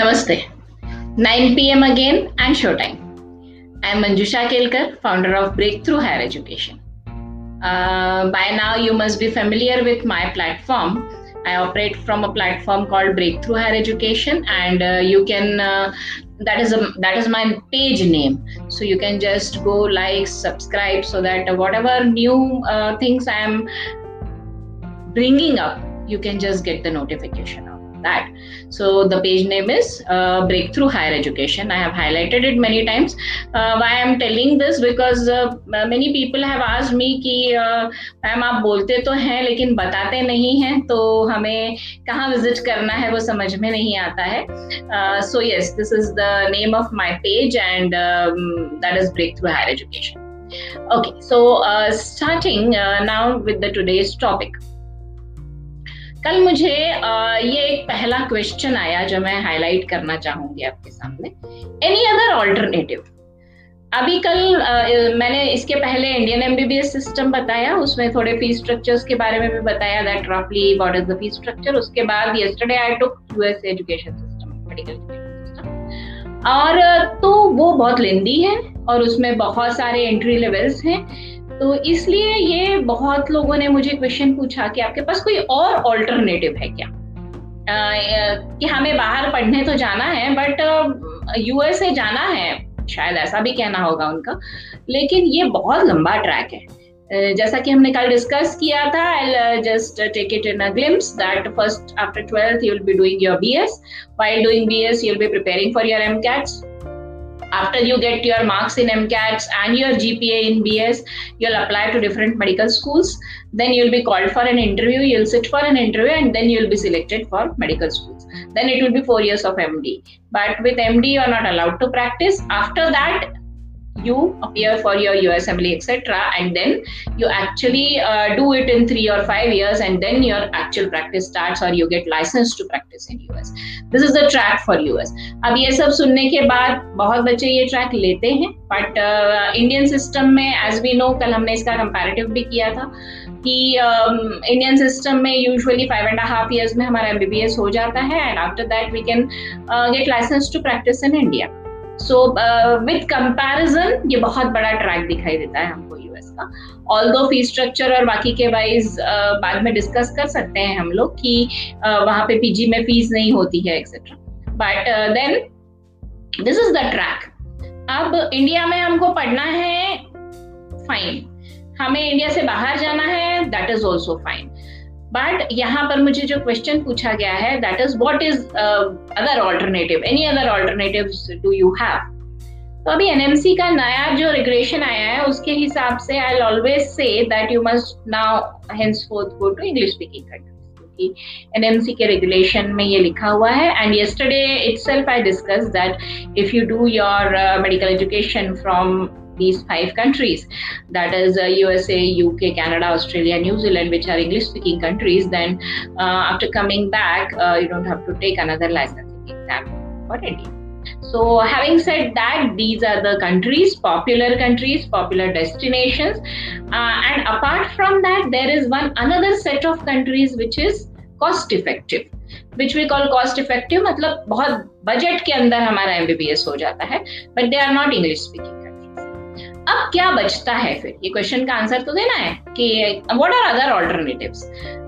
Namaste. 9 p.m. again and showtime. I am Manjusha Kelkar, founder of Breakthrough Higher Education. Uh, by now, you must be familiar with my platform. I operate from a platform called Breakthrough Higher Education, and uh, you can uh, that is a that is my page name. So you can just go like, subscribe, so that whatever new uh, things I am bringing up, you can just get the notification that so the page name is uh, breakthrough higher education i have highlighted it many times uh, why i'm telling this because uh, many people have asked me कि ma'am आप बोलते तो हैं लेकिन बताते नहीं हैं तो हमें कहाँ विज़िट करना है वो समझ में नहीं आता है so yes this is the name of my page and that is breakthrough higher education okay so uh, starting uh, now with the today's topic कल मुझे ये एक पहला क्वेश्चन आया जो मैं हाईलाइट करना चाहूँगी आपके सामने। एनी अदर ऑल्टरनेटिव अभी कल मैंने इसके पहले इंडियन एमबीबीएस सिस्टम बताया, उसमें थोड़े फ़ीस स्ट्रक्चर्स के बारे में भी बताया दैट रफली what is the fees structure उसके बाद yesterday I took US education system medical system और तो वो बहुत लेंदी है और उसमें बहुत सारे एंट्री लेवल्स हैं। तो इसलिए ये बहुत लोगों ने मुझे क्वेश्चन पूछा कि आपके पास कोई और ऑल्टरनेटिव है क्या? आ, कि हमें बाहर पढ़ने तो जाना है बट यूएसए जाना है शायद ऐसा भी कहना होगा उनका। लेकिन ये बहुत लंबा ट्रैक है। जैसा कि हमने कल डिस्कस किया था I just take it in a glimpse that first after twelfth you will be doing your BS while doing BS you will be preparing for your MCATs after you get your marks in MCATs and your GPA in BS, you'll apply to different medical schools. Then you'll be called for an interview. You'll sit for an interview and then you'll be selected for medical schools. Then it will be four years of MD. But with MD, you're not allowed to practice. After that, you appear for your USMLE, etc., and then you actually uh, do it in three or five years, and then your actual practice starts, or you get licensed to practice in US. This is the track for US. अब ये सब सुनने के बाद बहुत बच्चे ये track लेते हैं बट इंडियन सिस्टम में एज वी नो कल हमने इसका कंपैरेटिव भी किया था कि इंडियन um, सिस्टम में usually five and half years में हमारा एमबीबीएस हो जाता है and after that we can get licence to practise in India so with comparison ये बहुत बड़ा ट्रैक दिखाई देता है हमको यूएस का। ऑल दो फ़ी स्ट्रक्चर और बाकी के वाइज uh, बाद में डिस्कस कर सकते हैं हम लोग कि uh, वहाँ पे पीजी में फ़ीस नहीं होती है etcetera but then this is the track अब इंडिया में हमको पढ़ना है फाइन हमें इंडिया से बाहर जाना है that is also fine but यहाँ पर मुझे जो क्वेश्चन पूछा गया है that is what is other alternative any other alternative do you have तो अभी एनएमसी का नया जो रेगुलेशन आया है, उसके हिसाब से I always say that you must now henceforth go to English speaking countries क्योंकि एनएमसी के रेगुलेशन में ये लिखा हुआ है and yesterday itself I discuss that if you do your medical education from these five countries that is uh, usa uk canada australia new zealand which are english speaking countries then uh, after coming back uh, you don't have to take another licensing exam for india so having said that these are the countries popular countries popular destinations uh, and apart from that there is one another set of countries which is cost effective which we call cost effective मतलब बहुत budget के अंदर हमारा MBBS हो जाता है but they are not English speaking अब क्या बचता है फिर? ये क्वेश्चन का आंसर तो देना है कि व्हाट आर अदर ऑल्टरनेटिव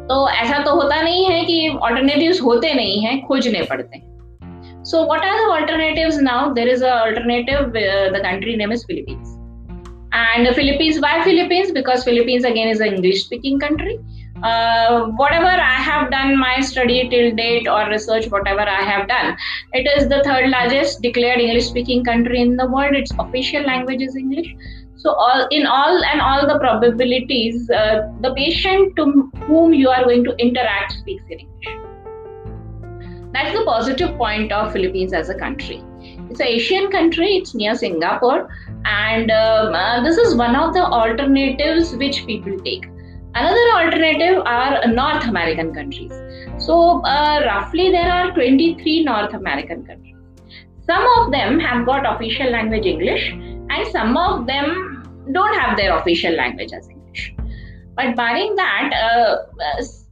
तो ऐसा तो होता नहीं है कि ऑल्टरनेटिव होते नहीं है, खोजने पड़ते हैं। So what are the alternatives now there is alternative the country name is Philippines and Philippines by Philippines because Philippines again is a English speaking country. Uh, whatever I have done my study till date or research, whatever I have done, it is the third largest declared English speaking country in the world. Its official language is English. So, all in all and all the probabilities, uh, the patient to whom you are going to interact speaks in English. That's the positive point of Philippines as a country. It's an Asian country. It's near Singapore, and um, uh, this is one of the alternatives which people take Another alternative are North American countries. So, uh, roughly, there are 23 North American countries. Some of them have got official language English, and some of them don't have their official language as English. But barring that, uh,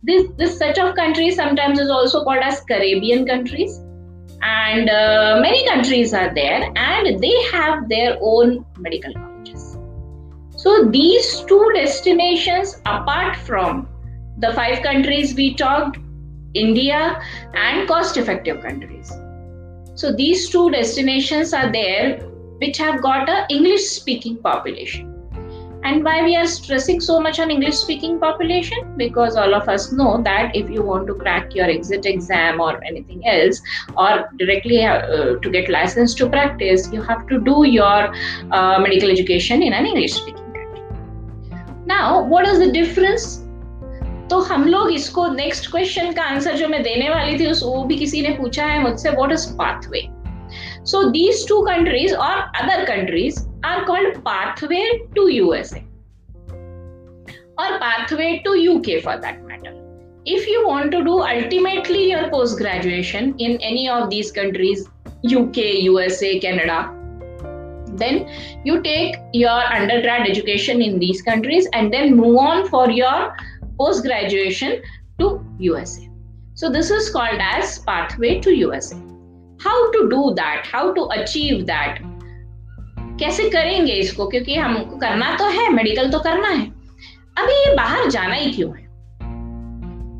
this, this set of countries sometimes is also called as Caribbean countries. and uh, many countries are there and they have their own medical so these two destinations apart from the five countries we talked india and cost effective countries. So these two destinations are there which have got a english speaking population. And why we are stressing so much on english speaking population? Because all of us know that if you want to crack your exit exam or anything else or directly uh, to get license to practice you have to do your uh, medical education in an english speaking now what is the difference तो हम लोग इसको next question का answer जो मैं देने वाली थी, उस वो भी किसी ने पूछा है मुझसे what is pathway so these two countries और other countries are called pathway to USA और pathway to UK for that matter if you want to do ultimately your post graduation in any of these countries UK USA Canada then you take your undergrad education in these countries and then move on for your post graduation to USA. So, this is called as pathway to USA. How to do that? How to achieve that? कैसे करेंगे इसको क्योंकि हमको करना तो है medical तो करना है अभी ये बाहर जाना ही क्यों है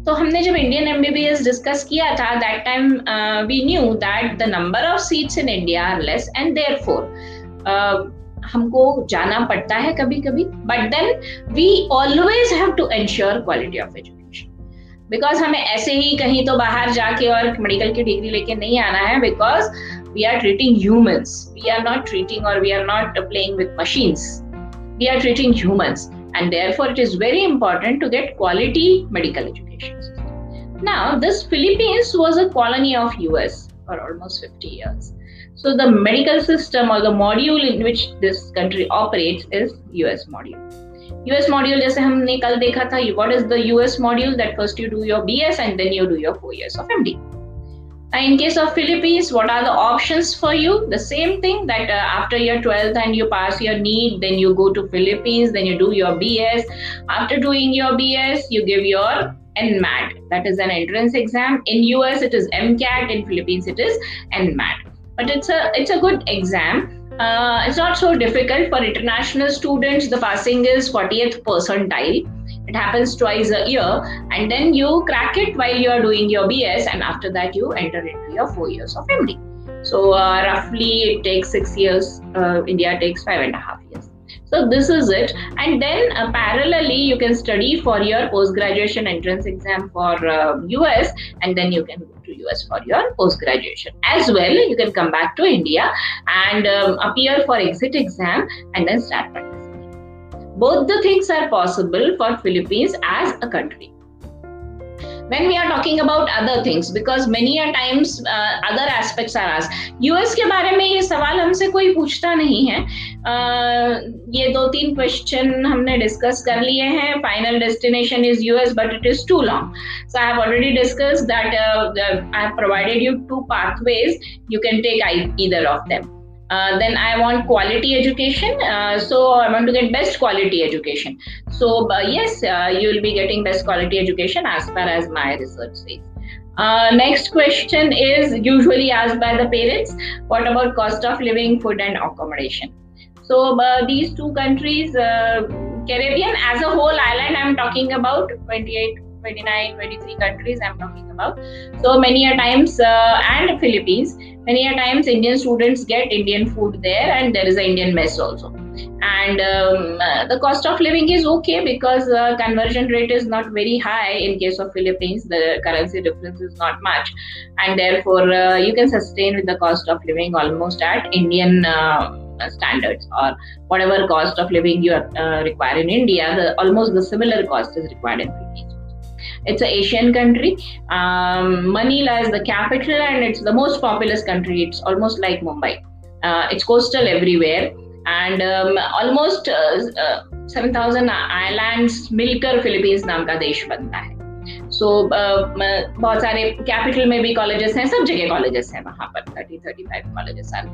तो हमने जब इंडियन एमबीबीएस डिस्कस किया था that time we knew that the number of seats in India are less and therefore हमको जाना पड़ता है कभी कभी but then we always have to ensure quality of education because हमें ऐसे ही कहीं तो बाहर जाके और मेडिकल की डिग्री लेके नहीं आना है because we are treating humans we are not treating और we are not playing with machines we are treating humans and therefore it is very important to get quality medical education ना this Philippines was a colony of US for almost fifty years. So the medical system or the module in which this country operates is US module. US module जैसे हमने कल देखा था what is the US module that first you do your BS and then you do your four years of MD. Now in case of Philippines, what are the options for you? The same thing that uh, after your 12th and you pass your NEET, then you go to Philippines, then you do your BS. After doing your BS, you give your NMAT. That is an entrance exam. In US, it is MCAT. In Philippines, it is NMAT. But it's a it's a good exam. Uh, it's not so difficult for international students. The passing is 40th percentile. It happens twice a year. And then you crack it while you are doing your bs and after that you enter into your four years of md so uh, roughly it takes six years. Uh, india takes five and a half years so this is it. And then uh, parallelly you can study for your post graduation entrance exam for us uh, and then you can go to us for your post graduation as well you can come back to india and um, appear for exit exam and then start practicing. Both the things are possible for philippines as a country when we are talking about other things because many a times uh, other aspects are asked US के बारे में ये सवाल हमसे कोई पूछता नहीं है uh, ये दो तीन क्वेश्चन हमने डिस्कस कर लिए हैं final destination is US but it is too long so I have already discuss that I have provided you two pathways you can take either of them uh, then I want quality education. Uh, so I want to get best quality education. So uh, yes, uh, you will be getting best quality education as far as my research says. Next question is usually asked by the parents. What about cost of living, food, and accommodation? So these two countries, Caribbean as a whole island, I'm talking about 28 29 23 countries i'm talking about. So many a times uh, and philippines many a times indian students get indian food there and there is an indian mess also. And um, uh, the cost of living is okay because uh, conversion rate is not very high in case of philippines. The currency difference is not much. And therefore uh, you can sustain with the cost of living almost at indian uh, standards or whatever cost of living you uh, require in india the, almost the similar cost is required in philippines it's an Asian country. Um, Manila is the capital and it's the most populous country. It's almost like Mumbai. Uh, it's coastal everywhere and um, almost uh, uh, 7000 islands मिलकर Philippines नाम का देश बनता है सो so, uh, बहुत सारे capital में भी कॉलेजेस हैं सब जगह कॉलेजेस हैं वहाँ पर 30 35 colleges are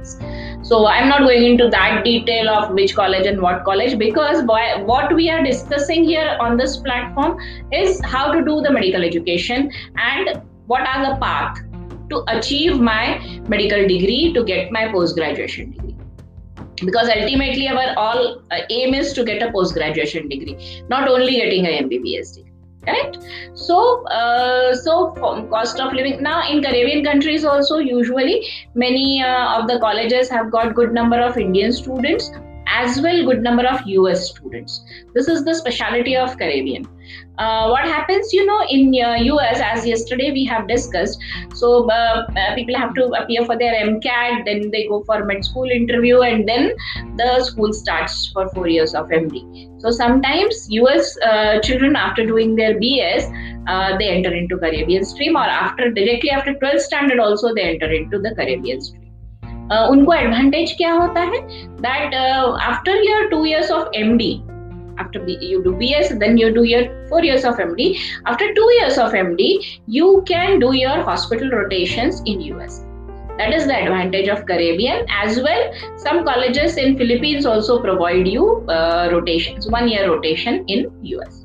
things. So i'm not going into that detail of which college and what college because what we are discussing here on this platform is how to do the medical education and what are the path to achieve my medical degree to get my post graduation degree. Because ultimately our all uh, aim is to get a post graduation degree not only getting a mbbs degree correct? So uh, so cost of living now in caribbean countries also usually many uh, of the colleges have got good number of indian students as well good number of us students. This is the specialty of caribbean. Uh, what happens you know in uh, us as yesterday we have discussed so uh, uh, people have to appear for their mcat then they go for med school interview and then the school starts for four years of md so sometimes us uh, children after doing their bs uh, they enter into caribbean stream or after directly after 12th standard also they enter into the caribbean stream uh, उनको advantage क्या होता है that after your two years of M D after you do BS, then you do your four years of MD. After two years of MD, you can do your hospital rotations in US. That is the advantage of Caribbean as well. Some colleges in Philippines also provide you uh, rotations, one year rotation in US.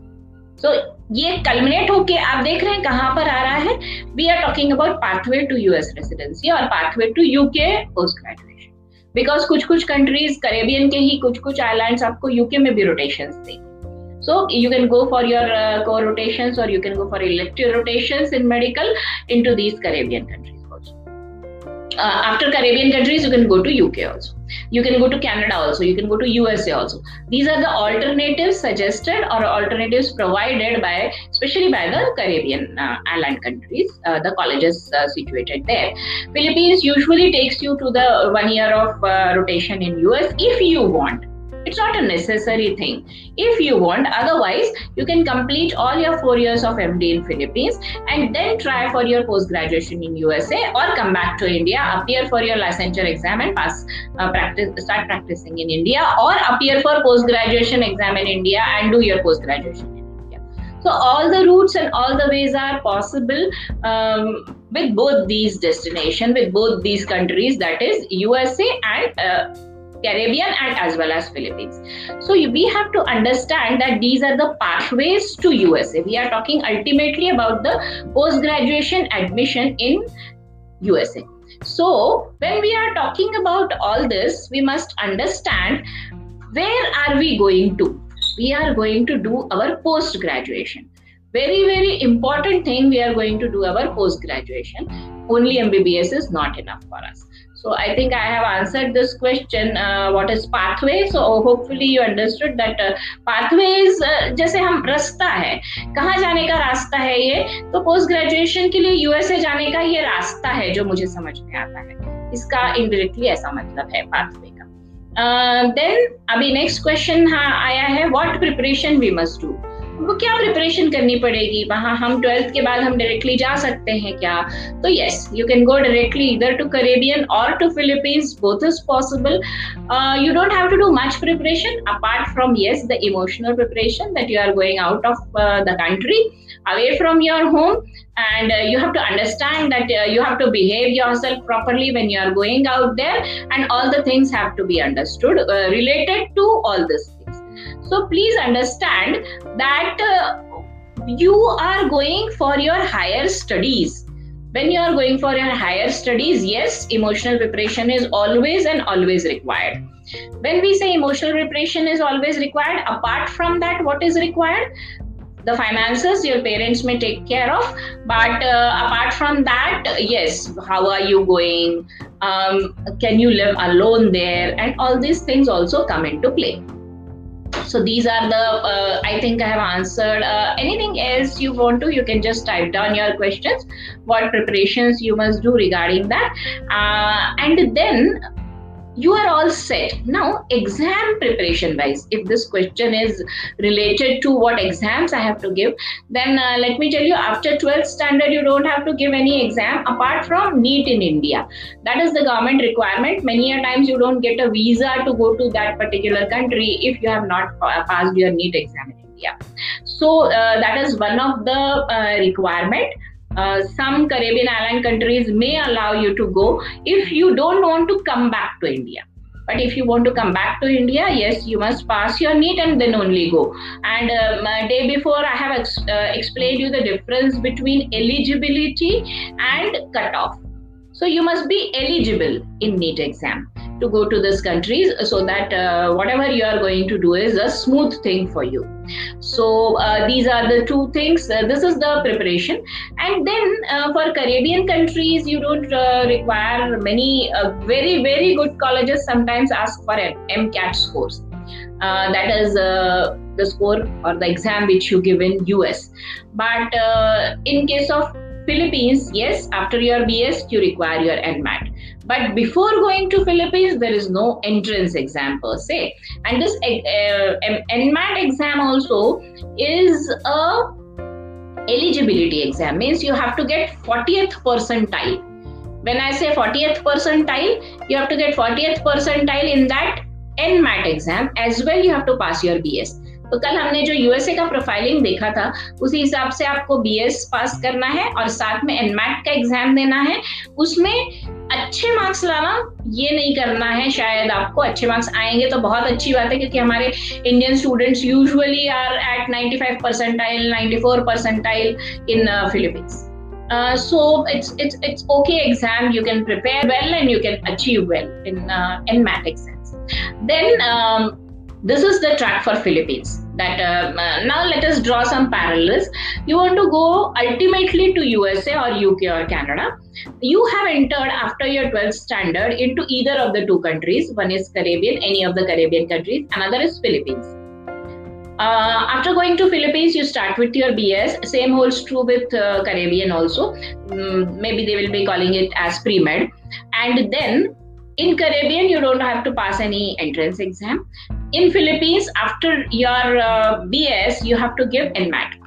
So ये culminate होके आप देख रहे हैं कहाँ पर आ रहा है? We are talking about pathway to US residency और pathway to UK post graduation because कुछ कुछ कंट्रीज़ करेबियन के ही कुछ कुछ आईलैंड आपको यूके में भी रोटेशन देंगे. So you can go for your core rotation और you can go for elective rotation in medical in two these Caribbean countries uh, after caribbean countries you can go to uk also. You can go to canada also. You can go to usa also. These are the alternatives suggested or alternatives provided by especially by the caribbean uh, island countries uh, the colleges uh, situated there. Philippines usually takes you to the one year of uh, rotation in us if you want it's not a necessary thing. If you want otherwise you can complete all your four years of md in philippines and then try for your post graduation in usa or come back to india appear for your licensure exam and pass uh, practice start practicing in india or appear for post graduation exam in india and do your post graduation so all the routes and all the ways are possible um, with both these destination with both these countries that is usa and uh, Caribbean and as well as Philippines. So we have to understand that these are the pathways to USA. We are talking ultimately about the post graduation admission in USA. So when we are talking about all this, we must understand where are we going to? We are going to do our post graduation. Very, very important thing we are going to do our post graduation. Only MBBS is not enough for us so I think I have answered this question. Uh, what is pathway? So hopefully you understood that uh, pathways uh, जैसे हम रास्ता है कहाँ जाने का रास्ता है ये तो पोस्ट ग्रेजुएशन के लिए यूएसए जाने का ये रास्ता है जो मुझे समझ में आता है इसका इनडायरेक्टली ऐसा मतलब है पाथवे का देन uh, अभी नेक्स्ट क्वेश्चन हाँ आया है what preparation we must do वो क्या प्रिपरेशन करनी पड़ेगी? वहाँ हम ट्वेल्थ के बाद हम डायरेक्टली जा सकते हैं क्या? तो yes you can go directly इधर टू करेबियन और to Philippines both is possible you don't have to do much preparation apart from yes the emotional preparation that you are going out of the country away from your home and you have to understand that you have to behave yourself properly when you are going out there and all the things have to be understood related to all this So please understand that uh, you are going for your higher studies. When you are going for your higher studies, yes, emotional preparation is always and always required. When we say emotional preparation is always required, apart from that, what is required? the finances your parents may take care of but uh, apart from that yes how are you going um, can you live alone there and all these things also come into play so these are the uh, i think i have answered. Uh, anything else you want to you can just type down your questions what preparations you must do regarding that. Uh, and then you are all set. Now exam preparation wise if this question is related to what exams i have to give then uh, let me tell you after 12th standard you don't have to give any exam apart from NEET in india. That is the government requirement. Many a times you don't get a visa to go to that particular country if you have not passed your NEET exam in india. So uh, that is one of the uh, requirement uh, some Caribbean island countries may allow you to go if you don't want to come back to India. But if you want to come back to India, yes, you must pass your NEET and then only go. And um, day before, I have ex- uh, explained you the difference between eligibility and cutoff. So you must be eligible in NEET exam to go to these countries so that uh, whatever you are going to do is a smooth thing for you. So uh, these are the two things. Uh, this is the preparation. And then uh, for caribbean countries you don't uh, require many uh, very very good colleges sometimes ask for an mcat scores that is the score or the exam which you give in us but in case of Philippines, yes, after your BS, you require your NMAT. But before going to Philippines, there is no entrance exam per se. And this uh, NMAT exam also is a eligibility exam. Means you have to get 40th percentile. When I say 40th percentile, you have to get 40th percentile in that NMAT exam as well. You have to pass your BS. तो कल हमने जो USA का profiling देखा था उसी हिसाब से आपको बीएस पास करना है और साथ में एनमैट का एग्ज़ाम देना है। उसमें अच्छे मार्क्स लाना ये नहीं करना है शायद आपको अच्छे मार्क्स आएँगे तो बहुत अच्छी बात है क्योंकि हमारे Indian students usually are at 95 percentile 94 percentile in Philippines Uh, so it's it's it's okay exam you can prepare well and you can achieve well in uh, in math exams. Then um, this is the track for philippines. That um, uh, now let us draw some parallels. You want to go ultimately to usa or uk or canada. You have entered after your 12th standard into either of the two countries. One is caribbean any of the caribbean countries. Another is philippines. Uh, after going to philippines you start with your bs same holds true with uh, caribbean also. Um, maybe they will be calling it as pre-med. And then in caribbean you don't have to pass any entrance exam in philippines after your uh, bs you have to give nmat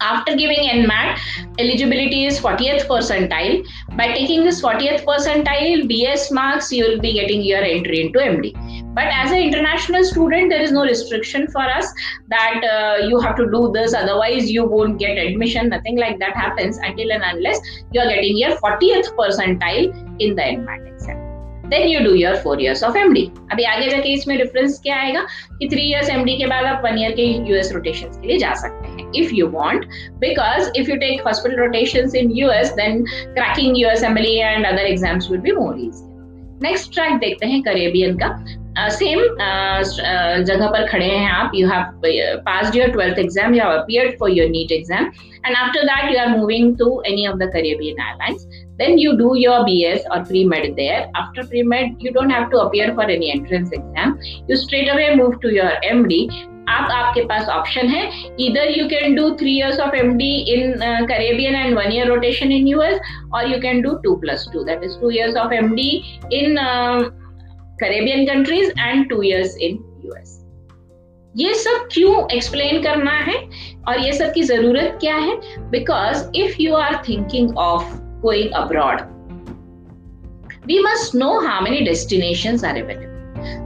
after giving nmat eligibility is 40th percentile. By taking this 40th percentile bs marks you will be getting your entry into md but as an international student there is no restriction for us that uh, you have to do this. Otherwise you won't get admission. Nothing like that happens until and unless you are getting your 40th percentile in the nmat exam then you do your four years of MD अभी आगे जाके इसमें difference क्या आएगा? कि three years MD के बाद आप वन ईयर के यूएस रोटेशन के लिए जा सकते हैं if you want because if you take hospital rotation in US then cracking USMLE and other exams will be more easy next track देखते हैं करेबियन का. सेम uh, uh, uh, जगह पर खड़े हैं आप. You have pass your twelfth exam you have appeared for your NEET exam and after that you are moving to any of the Caribbean islands then you do your bs or pre-med there after pre-med you don't have to appear for any entrance exam you straight away move to your md आप आपके पास option है इधर you can do three years of M D in Caribbean and one year rotation in US और you can do two plus two that is two years of M D in Caribbean countries and two years in US ये सब क्यों explain करना है? और ये सब की ज़रूरत क्या है? Because if you are thinking of going abroad we must know how many destination are available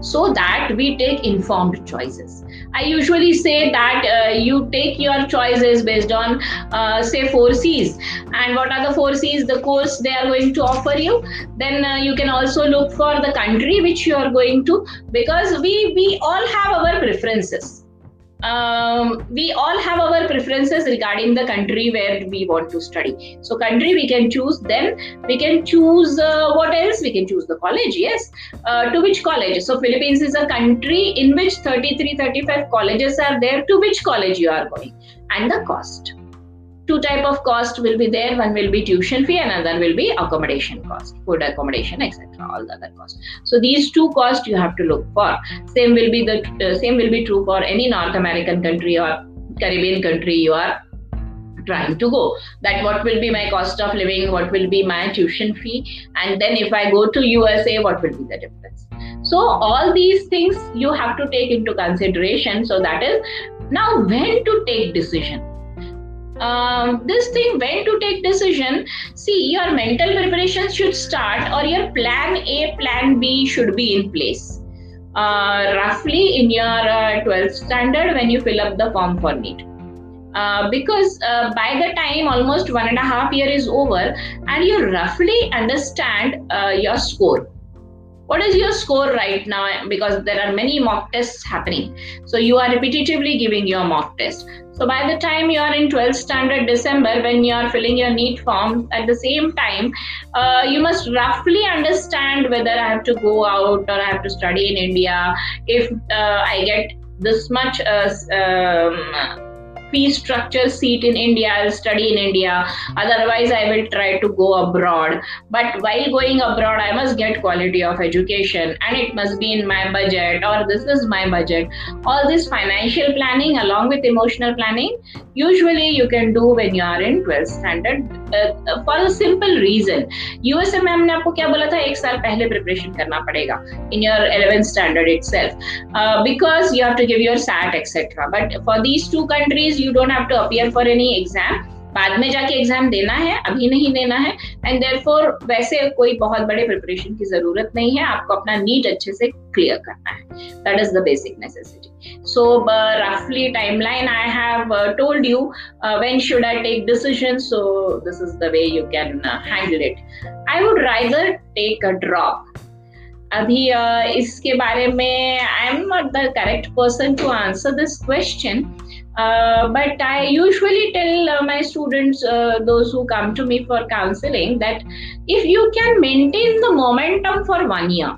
so that we take informed choices. I usually say that uh, you take your choices based on, uh, say, four C's. And what are the four C's? The course they are going to offer you. Then uh, you can also look for the country which you are going to, because we we all have our preferences um, we all have our preferences regarding the country where we want to study. So, country we can choose. Then we can choose uh, what else? We can choose the college. Yes, uh, to which college? So, Philippines is a country in which 33, 35 colleges are there. To which college you are going, and the cost two type of cost will be there. One will be tuition fee another will be accommodation cost food accommodation etc all the other costs. So these two costs you have to look for. Same will be the uh, same will be true for any north american country or caribbean country you are trying to go. That what will be my cost of living what will be my tuition fee and then if i go to usa what will be the difference? So all these things you have to take into consideration. So that is now when to take decision um, this thing when to take decision see your mental preparation should start or your plan a plan b should be in place uh, roughly in your uh, 12th standard when you fill up the form for NEET. Uh, because uh, by the time almost one and a half year is over and you roughly understand uh, your score what is your score right now? Because there are many mock tests happening. So you are repetitively giving your mock test. So by the time you are in 12th standard december when you are filling your NEET form at the same time uh, you must roughly understand whether i have to go out or i have to study in india. If uh, i get this much uh, um, fee structure seat in India, I'll study in India. Otherwise, I will try to go abroad. But while going abroad, I must get quality of education and it must be in my budget or this is my budget. All this financial planning along with emotional planning, usually you can do when you are in 12th standard uh, for a simple reason. USM ma'am ने आपको क्या बोला था एक साल पहले preparation करना पड़ेगा in your 11th standard itself uh, because you have to give your SAT etc. But for these two countries you don't have to appear for any exam बाद में जाके एग्ज़ाम देना है अभी नहीं देना है एंड देयरफॉर वैसे कोई बहुत बड़े प्रिपरेशन की ज़रूरत नहीं है आपको अपना नीट अच्छे से क्लियर करना है। That is the basic necessity so रफली timeline I have told you when should I take decision so this is the way you can handle it I would rather take a drop अभी uh, इसके बारे में I am not the correct person to answer this question Uh, but I usually tell uh, my students, uh, those who come to me for counseling, that if you can maintain the momentum for one year,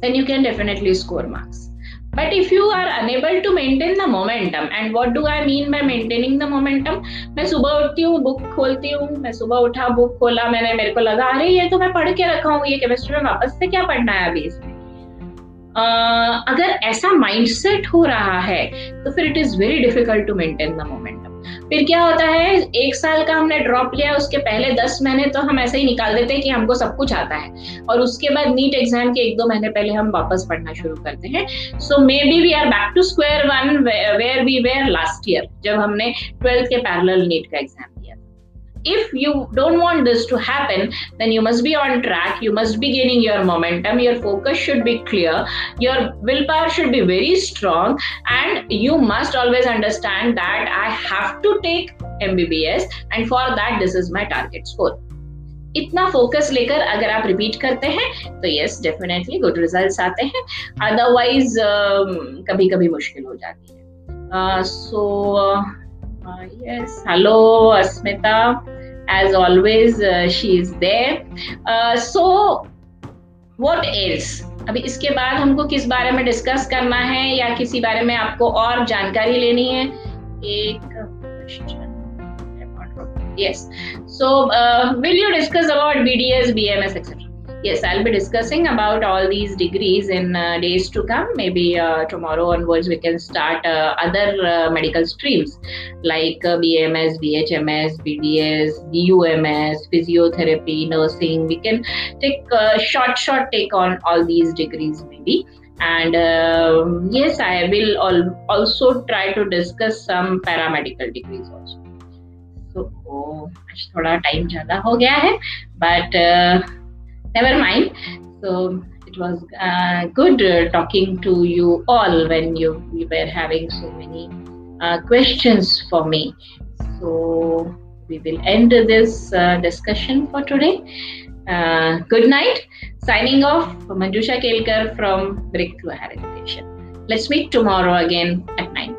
then you can definitely score marks. But if you are unable to maintain the momentum, and what do I mean by maintaining the momentum? मैं सुबह उठती हूँ book खोलती हूँ मैं सुबह उठा book खोला मैंने मेरे को लगा अरे ये तो मैं पढ़ के रखा हूँ ये केमिस्ट्री में वापस से क्या पढ़ना है अभी इसमें अगर ऐसा माइंडसेट हो रहा है तो फिर it is very difficult to maintain the momentum फिर क्या होता है, एक साल का हमने ड्रॉप लिया, उसके पहले दस महीने तो हम ऐसे ही निकाल देते हैं कि हमको सब कुछ आता है। और उसके बाद नीट एग्ज़ाम के एक दो महीने पहले हम वापस पढ़ना शुरू करते हैं। So maybe we are back to square one where we were last year जब हमने ट्वेल्थ के पैरल नीट का exam if you don't want this to happen then you must be on track you must be gaining your momentum your focus should be clear your willpower should be very strong and you must always understand that i have to take mbbs and for that this is my target score इतना focus लेकर अगर आप repeat करते हैं तो yes definitely good results आते हैं otherwise uh, कभी कभी मुश्किल हो जाती है सो uh, so, Uh, Uh, yes. Hello asmita. As always uh, she is there. Uh, so what else? अभी इसके बाद हमको किस बारे में डिस्कस करना है या किसी बारे में आपको और जानकारी लेनी है? एक yes so will you discuss about BDS BMS etcetera yes i'll be discussing about all these degrees in uh, days to come maybe uh, tomorrow onwards we can start uh, other uh, medical streams like uh, bms bhms bds bums physiotherapy nursing we can take a short short take on all these degrees maybe and um, yes i will al- also try to discuss some paramedical degrees also so आज थोड़ा time ज़्यादा हो गया है but never mind. So it was uh, good uh, talking to you all when you we were having so many uh, questions for me. So we will end this uh, discussion for today. Uh, good night. Signing off, Manjusha Kelkar from Breakthrough Education. Let's meet tomorrow again at 9.